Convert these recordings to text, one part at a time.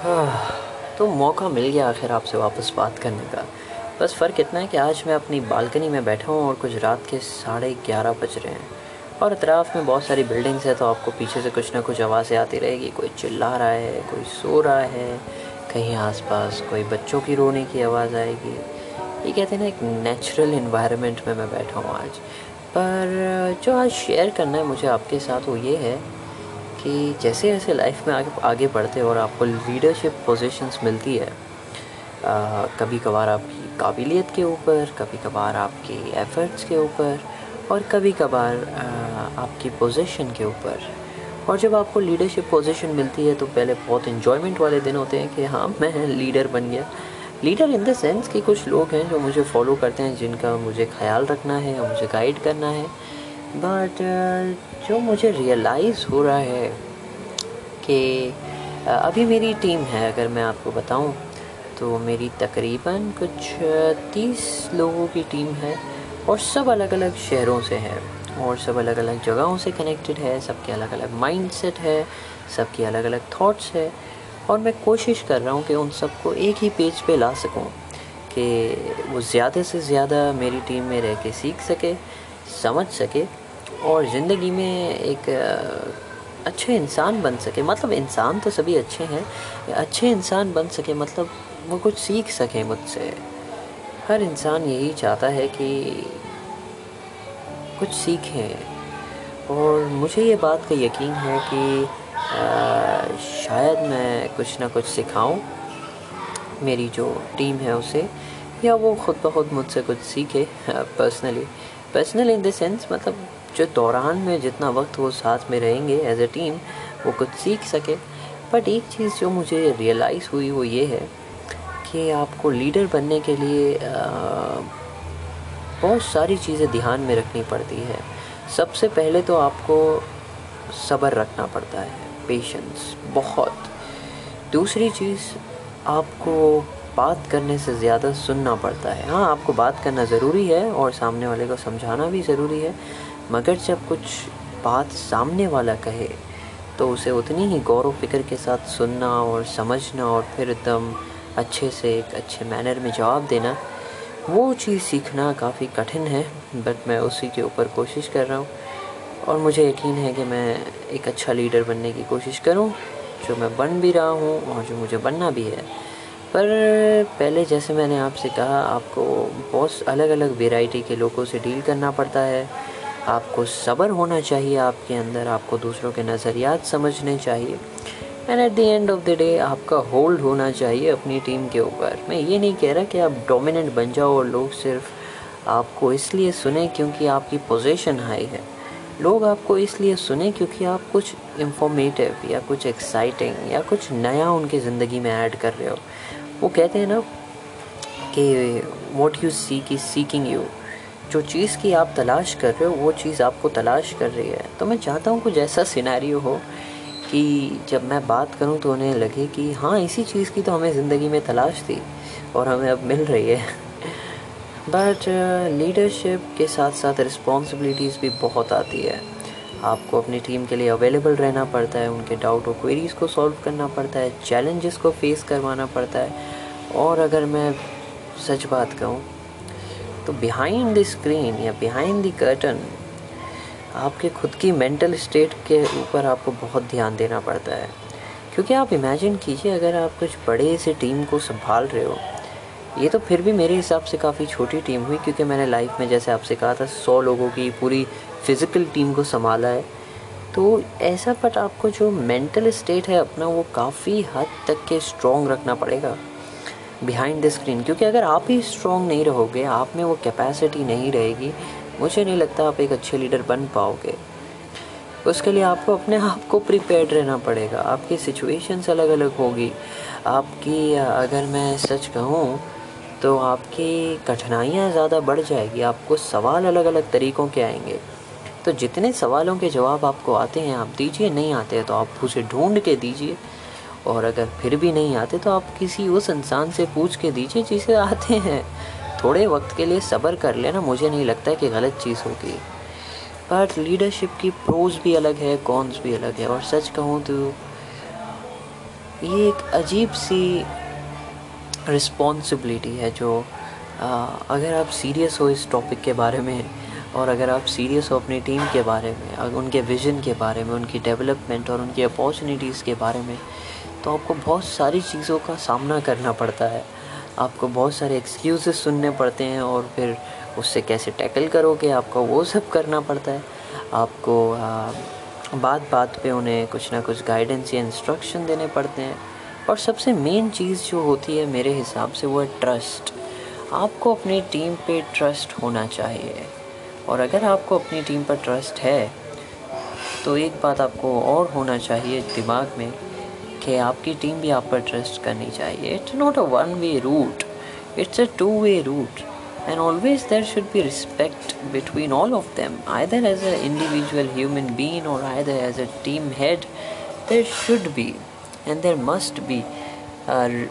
हाँ, तो मौका मिल गया आखिर आपसे वापस बात करने का। बस फ़र्क इतना है कि आज मैं अपनी बालकनी में बैठा हूँ और कुछ रात के साढ़े ग्यारह बज रहे हैं। और अतराफ़ में बहुत सारी बिल्डिंग्स हैं तो आपको पीछे से कुछ ना कुछ आवाज़ें आती रहेगी। कोई चिल्ला रहा है कोई सो रहा है कहीं आसपास कोई बच्चों की रोने की आवाज़ आएगी। ये कहते हैं ना एक नेचुरल इन्वायरमेंट में मैं बैठा हूँ आज। पर जो आज शेयर करना है मुझे आपके साथ वो ये है कि जैसे जैसे लाइफ में आगे आगे बढ़ते और आपको लीडरशिप पोजीशंस मिलती है आ, कभी कभार आपकी काबिलियत के ऊपर कभी कभार आपके एफ़र्ट्स के ऊपर और कभी कभार आपकी पोजीशन के ऊपर। और जब आपको लीडरशिप पोजीशन मिलती है तो पहले बहुत इन्जॉयमेंट वाले दिन होते हैं कि हाँ मैं लीडर बन गया। लीडर इन द सेंस कि कुछ लोग हैं जो मुझे फॉलो करते हैं जिनका मुझे ख्याल रखना है मुझे गाइड करना है। बट जो मुझे रियलाइज़ हो रहा है कि अभी मेरी टीम है, अगर मैं आपको बताऊँ तो मेरी तकरीबन कुछ तीस लोगों की टीम है और सब अलग अलग शहरों से है और सब अलग अलग जगहों से कनेक्टेड है, सबके अलग अलग माइंड सेट है, सबकी अलग अलग थॉट्स है और मैं कोशिश कर रहा हूँ कि उन सबको एक ही पेज पे ला सकूँ कि वो ज़्यादा से ज़्यादा मेरी टीम में रह के सीख सके, समझ सके और ज़िंदगी में एक अच्छे इंसान बन सके। मतलब इंसान तो सभी अच्छे हैं। अच्छे इंसान बन सके मतलब वो कुछ सीख सके मुझसे। हर इंसान यही चाहता है कि कुछ सीखें। और मुझे ये बात का यकीन है कि आ, शायद मैं कुछ ना कुछ सिखाऊं मेरी जो टीम है उसे या वो ख़ुद ब खुद मुझसे कुछ सीखे personally personal in the sense मतलब जो दौरान में जितना वक्त वो साथ में रहेंगे एज ए टीम वो कुछ सीख सके। बट एक चीज़ जो मुझे रियलाइज़ हुई वो ये है कि आपको लीडर बनने के लिए बहुत सारी चीज़ें ध्यान में रखनी पड़ती है। सबसे पहले तो आपको सब्र रखना पड़ता है पेशेंस बहुत। दूसरी चीज़, आपको बात करने से ज़्यादा सुनना पड़ता है। हाँ आपको बात करना ज़रूरी है और सामने वाले को समझाना भी ज़रूरी है। मगर जब कुछ बात सामने वाला कहे तो उसे उतनी ही गौर फ़िक्र के साथ सुनना और समझना और फिर एकदम अच्छे से एक अच्छे मैनर में जवाब देना, वो चीज़ सीखना काफ़ी कठिन है बट मैं उसी के ऊपर कोशिश कर रहा हूँ। और मुझे यकीन है कि मैं एक अच्छा लीडर बनने की कोशिश करूँ, जो मैं बन भी रहा हूँ और जो मुझे बनना भी है। पर पहले जैसे मैंने आपसे कहा, आपको बहुत अलग अलग वेराइटी के लोगों से डील करना पड़ता है आपको सब्र होना चाहिए, आपके अंदर आपको दूसरों के नज़रियात समझने चाहिए। And at the end of the day आपका होल्ड होना चाहिए अपनी टीम के ऊपर। मैं ये नहीं कह रहा कि आप डोमिनेंट बन जाओ और लोग सिर्फ़ आपको इसलिए सुने क्योंकि आपकी पोजीशन हाई है। लोग आपको इसलिए सुने क्योंकि आप कुछ इंफॉर्मेटिव या कुछ एक्साइटिंग या कुछ नया उनकी ज़िंदगी में ऐड कर रहे हो। वो कहते हैं ना कि what you seek is seeking you जो चीज़ की आप तलाश कर रहे हो वो चीज़ आपको तलाश कर रही है। तो मैं चाहता हूँ कुछ ऐसा सिनेरियो हो कि जब मैं बात करूँ तो उन्हें लगे कि हाँ इसी चीज़ की तो हमें ज़िंदगी में तलाश थी और हमें अब मिल रही है। बट लीडरशिप uh, के साथ साथ रिस्पॉन्सिबिलिटीज़ भी बहुत आती है। आपको अपनी टीम के लिए अवेलेबल रहना पड़ता है उनके डाउट और क्वेरीज़ को सॉल्व करना पड़ता है चैलेंजेस को फेस करवाना पड़ता है। और अगर मैं सच बात कहूँ तो बिहाइंड द स्क्रीन या बिहाइंड द कर्टन आपके खुद की मेंटल स्टेट के ऊपर आपको बहुत ध्यान देना पड़ता है। क्योंकि आप इमेजिन कीजिए, अगर आप कुछ बड़े से टीम को संभाल रहे हो, ये तो फिर भी मेरे हिसाब से काफ़ी छोटी टीम हुई, क्योंकि मैंने लाइफ में जैसे आपसे कहा था, सौ लोगों की पूरी फ़िज़िकल टीम को संभाला है। तो ऐसा बट आपको जो मेंटल स्टेट है अपना, वो काफ़ी हद तक के स्ट्रॉन्ग रखना पड़ेगा। बिहाइंड द स्क्रीन क्योंकि अगर आप ही स्ट्रॉन्ग नहीं रहोगे, आप में वो कैपेसिटी नहीं रहेगी, मुझे नहीं लगता आप एक अच्छे लीडर बन पाओगे। उसके लिए आपको अपने आप को प्रिपेयर्ड रहना पड़ेगा। आपकी सिचुएशंस अलग अलग होगी। आपकी, अगर मैं सच कहूँ तो आपकी कठिनाइयाँ ज़्यादा बढ़ जाएगी। आपको सवाल अलग अलग तरीक़ों के आएँगे। तो जितने सवालों के जवाब आपको आते हैं, आप दीजिए, नहीं आते हैं तो आप उसे ढूंढ के दीजिए। और अगर फिर भी नहीं आते तो आप किसी उस इंसान से पूछ के दीजिए जिसे आते हैं। थोड़े वक्त के लिए सब्र कर लेना मुझे नहीं लगता कि गलत चीज़ होगी। बट लीडरशिप की प्रोज भी अलग है कॉन्स भी अलग है और सच कहूँ तो ये एक अजीब सी रिस्पॉन्सिबिलिटी है जो आ, अगर आप सीरियस हो इस टॉपिक के बारे में और अगर आप सीरियस हो अपनी टीम के बारे में उनके विज़न के बारे में उनकी डेवलपमेंट और उनकी अपॉर्चुनिटीज़ के बारे में तो आपको बहुत सारी चीज़ों का सामना करना पड़ता है। आपको बहुत सारे एक्सक्यूज़ सुनने पड़ते हैं और फिर उससे कैसे टैकल करोगे, आपको वो सब करना पड़ता है। आपको बात बात पे उन्हें कुछ ना कुछ गाइडेंस या इंस्ट्रक्शन देने पड़ते हैं। और सबसे मेन चीज़ जो होती है मेरे हिसाब से वो है ट्रस्ट आपको अपनी टीम पे ट्रस्ट होना चाहिए। और अगर आपको अपनी टीम पर ट्रस्ट है तो एक बात आपको और होना चाहिए दिमाग में कि आपकी टीम भी आप पर ट्रस्ट करनी चाहिए it's not a one way route it's a two way route and always there should be respect between all of them either as an individual human being or either as a team head there should be and there must be a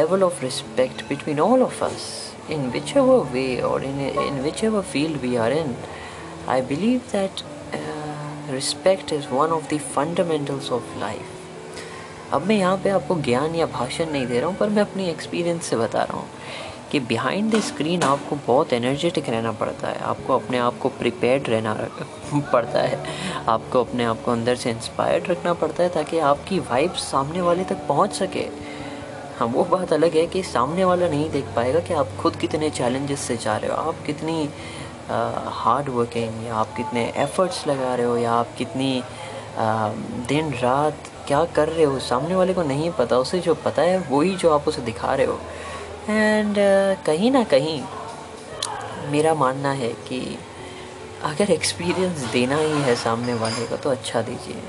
level of respect between all of us in whichever way or in, in whichever field we are in i believe that uh, respect is one of the fundamentals of life अब मैं यहाँ पे आपको ज्ञान या भाषण नहीं दे रहा हूँ पर मैं अपनी एक्सपीरियंस से बता रहा हूँ कि बिहाइंड द स्क्रीन आपको बहुत एनर्जेटिक रहना पड़ता है। आपको अपने आप को प्रिपेयर्ड रहना पड़ता है। आपको अपने आप को अंदर से इंस्पायर्ड रखना पड़ता है ताकि आपकी वाइब सामने वाले तक पहुँच सके। हाँ वो बात अलग है कि सामने वाला नहीं देख पाएगा कि आप खुद कितने चैलेंजेस से जा रहे हो। आप कितनी हार्ड वर्किंग या आप कितने एफर्ट्स लगा रहे हो या आप कितनी आ, दिन रात क्या कर रहे हो? सामने वाले को नहीं पता उसे जो पता है वही जो आप उसे दिखा रहे हो। एंड uh, कहीं ना कहीं मेरा मानना है कि अगर एक्सपीरियंस देना ही है सामने वाले का तो अच्छा दीजिए।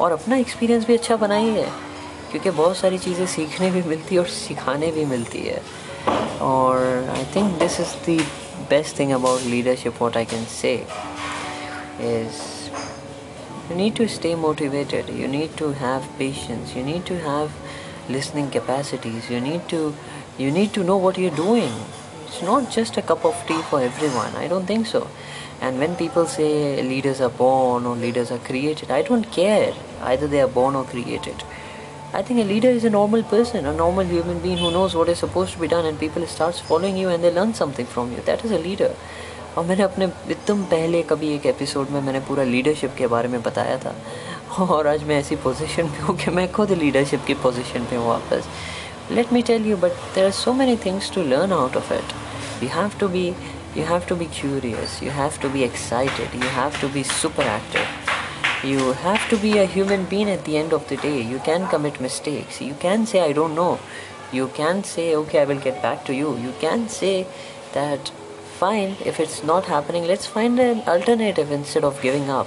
और अपना एक्सपीरियंस भी अच्छा बनाइए क्योंकि बहुत सारी चीज़ें सीखने भी मिलती है और सिखाने भी मिलती है। और I think this is the best thing about leadership what I can say is you need to stay motivated. You need to have patience. You need to have listening capacities. You need to you need to know what you're doing. It's not just a cup of tea for everyone. I don't think so. And when people say leaders are born or leaders are created i don't care. Either they are born or created. I think a leader is a normal person a normal human being who knows what is supposed to be done and people starts following you and they learn something from you. That is a leader और मैंने अपने एकदम पहले कभी एक episode में मैंने पूरा लीडरशिप के बारे में बताया था। और आज मैं ऐसी पोजीशन पे हूँ कि मैं खुद लीडरशिप की पोजीशन पे हूँ वापस। Let me tell you but there are so many things to learn out of it you have to be you have to be curious you have to be excited you have to be super active you have to be a bean at the end of the day you can commit mistakes you can say I don't know you can say okay I will get back to you you can say that fine if it's not happening let's find an alternative instead of giving up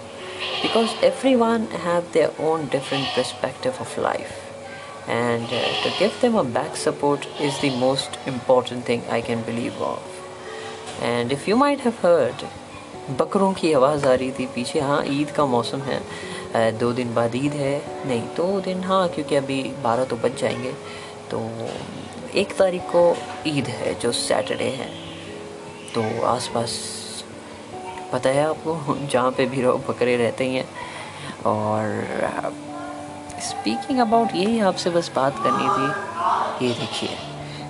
because everyone have their own different perspective of life and uh, to give them a back support is the most important thing I can believe of. And if you might have heard, बकरों की आवाज़ आ रही थी पीछे हाँ ईद का मौसम है दो दिन बाद ईद है नहीं दो दिन हाँ क्योंकि अभी बारह तो बच जाएँगे तो एक तारीख को ईद है जो सैटरडे है तो आसपास पता है आपको, जहाँ पे भी बकरे रहते ही हैं। और स्पीकिंग अबाउट यही आपसे बस बात करनी थी ये देखिए,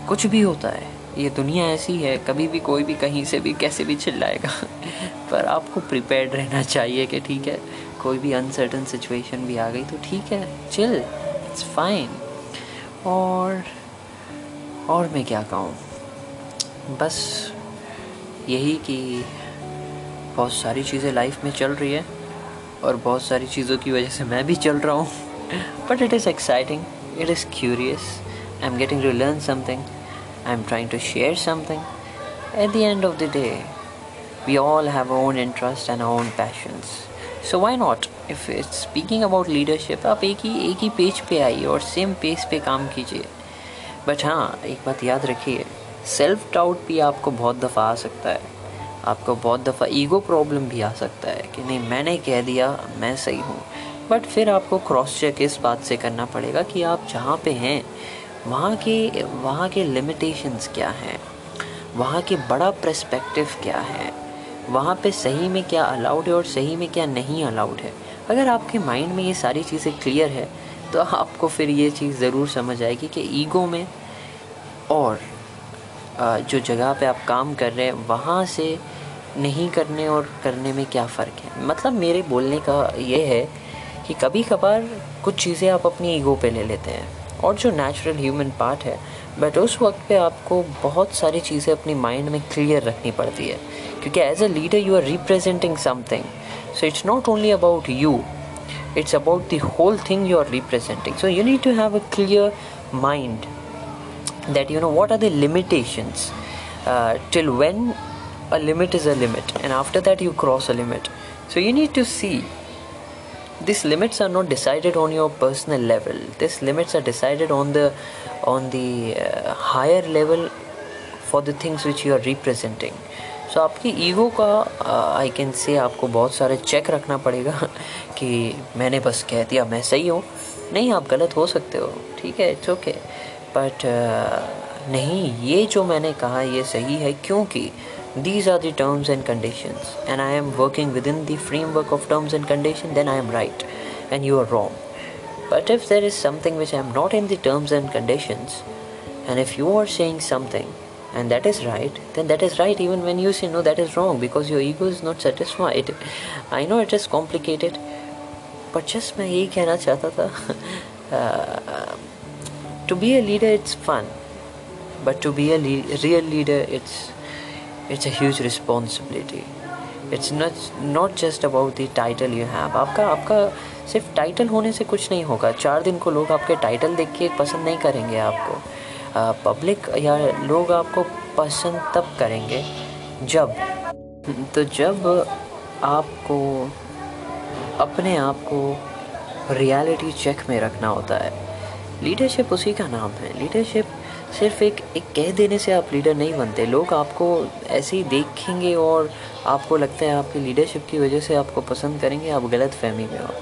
कुछ भी होता है, ये दुनिया ऐसी है, कभी भी कोई भी कहीं से भी, कैसे भी चिल्लाएगा। पर आपको प्रिपेयर्ड रहना चाहिए कि ठीक है, कोई भी अनसर्टन सिचुएशन भी आ गई तो ठीक है चिल इट्स फाइन और और मैं क्या कहूँ, बस यही कि बहुत सारी चीज़ें लाइफ में चल रही है और बहुत सारी चीज़ों की वजह से मैं भी चल रहा हूँ but it is exciting, it is curious. I'm getting to learn something, I'm trying to share something. At the end of the day, we all have our own interests and our own passions. So why not? If it's speaking about leadership, आप एक ही एक ही page पे आइए और same page पे काम कीजिए but हाँ एक बात याद रखिए सेल्फ डाउट भी आपको बहुत दफ़ा आ सकता है। आपको बहुत दफ़ा ईगो प्रॉब्लम भी आ सकता है कि नहीं, मैंने कह दिया, मैं सही हूँ। बट फिर आपको क्रॉस चेक इस बात से करना पड़ेगा कि आप जहाँ पे हैं, वहाँ के वहाँ के लिमिटेशंस क्या हैं? वहाँ के बड़ा प्रस्पेक्टिव क्या है? वहाँ पे सही में क्या अलाउड है और सही में क्या नहीं अलाउड है? अगर आपके माइंड में ये सारी चीज़ें क्लियर है तो आपको फिर ये चीज़ ज़रूर समझ आएगी कि ईगो में और जो जगह पे आप काम कर रहे हैं, वहाँ से नहीं करने और करने में क्या फ़र्क है? मतलब मेरे बोलने का ये है कि कभी कभार कुछ चीज़ें आप अपनी ईगो पे ले लेते हैं और जो नेचुरल ह्यूमन पार्ट है बट उस वक्त पे आपको बहुत सारी चीज़ें अपनी माइंड में क्लियर रखनी पड़ती है। क्योंकि as a leader you are representing something so it's not only about you it's about the whole thing you are representing so you need to have a clear mind that you know what are the limitations uh, till when a limit is a limit and after that you cross a limit so you need to see these limits are not decided on your personal level these limits are decided on the on the uh, higher level for the things which you are representing so so, आपकी ego का I can से आपको बहुत सारे check रखना पड़ेगा कि मैंने बस कह दिया मैं सही हूँ नहीं आप गलत हो सकते हो ठीक है इट्स ओके बट नहीं ये जो मैंने कहा ये सही है क्योंकि these are the terms and conditions and i am working within the framework of terms and conditions then i am right and you are wrong but if there is something which i am not in the terms and conditions and if you are saying something and that is right then that is right even when you say no that is wrong because your ego is not satisfied i know it is complicated but just मैं यही कहना चाहता था to be a leader, it's fun. But to be a le- real leader, it's it's a huge responsibility. It's not not just about the title you have. आपका आपका सिर्फ़ title होने से कुछ नहीं होगा। चार दिन को लोग आपके टाइटल देख के पसंद नहीं करेंगे आपको। पब्लिक या लोग आपको पसंद तब करेंगे जब। तो जब आपको अपने आप को रियलिटी चेक में रखना होता है। लीडरशिप उसी का नाम है। लीडरशिप सिर्फ़ एक एक कह देने से आप लीडर नहीं बनते। लोग आपको ऐसे ही देखेंगे और आपको लगता है आपकी लीडरशिप की वजह से आपको पसंद करेंगे, आप गलत फहमी में हो।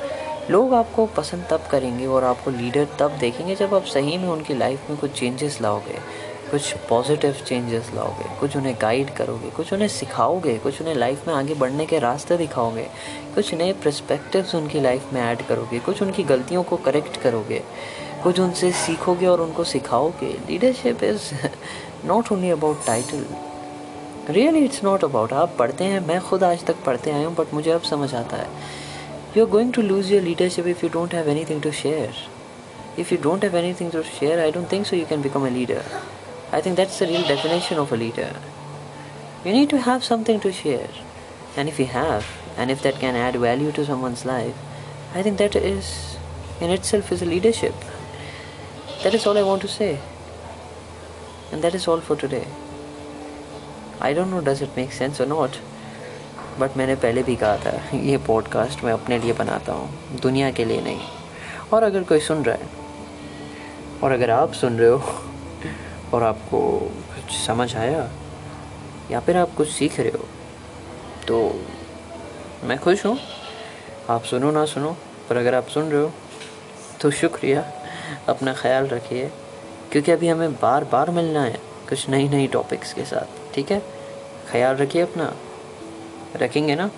लोग आपको पसंद तब करेंगे और आपको लीडर तब देखेंगे जब आप सही में उनकी लाइफ में कुछ चेंजेस लाओगे। कुछ पॉजिटिव चेंजेस लाओगे, कुछ उन्हें गाइड करोगे, कुछ उन्हें सिखाओगे, कुछ उन्हें लाइफ में आगे बढ़ने के रास्ते दिखाओगे, कुछ नए प्रस्पेक्टिव्स उनकी लाइफ में ऐड करोगे, कुछ उनकी गलतियों को करेक्ट करोगे। कुछ उनसे सीखोगे और उनको सिखाओगे। Leadership is not only about title really it's not about आप पढ़ते हैं, मैं खुद आज तक पढ़ते आई हूँ बट मुझे अब समझ आता है। You are going to lose your leadership if you don't have anything to share if you don't have anything to share I don't think so you can become a leader I think that's a real definition of a leader you need to have something to share and if you have and if that can add value to someone's life I think that is in itself is a leadership That is all I want to say. And that is all for today. I don't know, does it make sense or not. But मैंने पहले भी कहा था, ये podcast मैं अपने लिए बनाता हूँ, दुनिया के लिए नहीं और अगर कोई सुन रहा है, और अगर आप सुन रहे हो, और आपको कुछ समझ आया, या फिर आप कुछ सीख रहे हो तो मैं खुश हूँ आप सुनो ना सुनो, पर अगर आप सुन रहे हो तो शुक्रिया अपना ख्याल रखिए, क्योंकि अभी हमें बार बार मिलना है कुछ नई नई टॉपिक्स के साथ, ठीक है? ख्याल रखिए अपना। रखेंगे ना?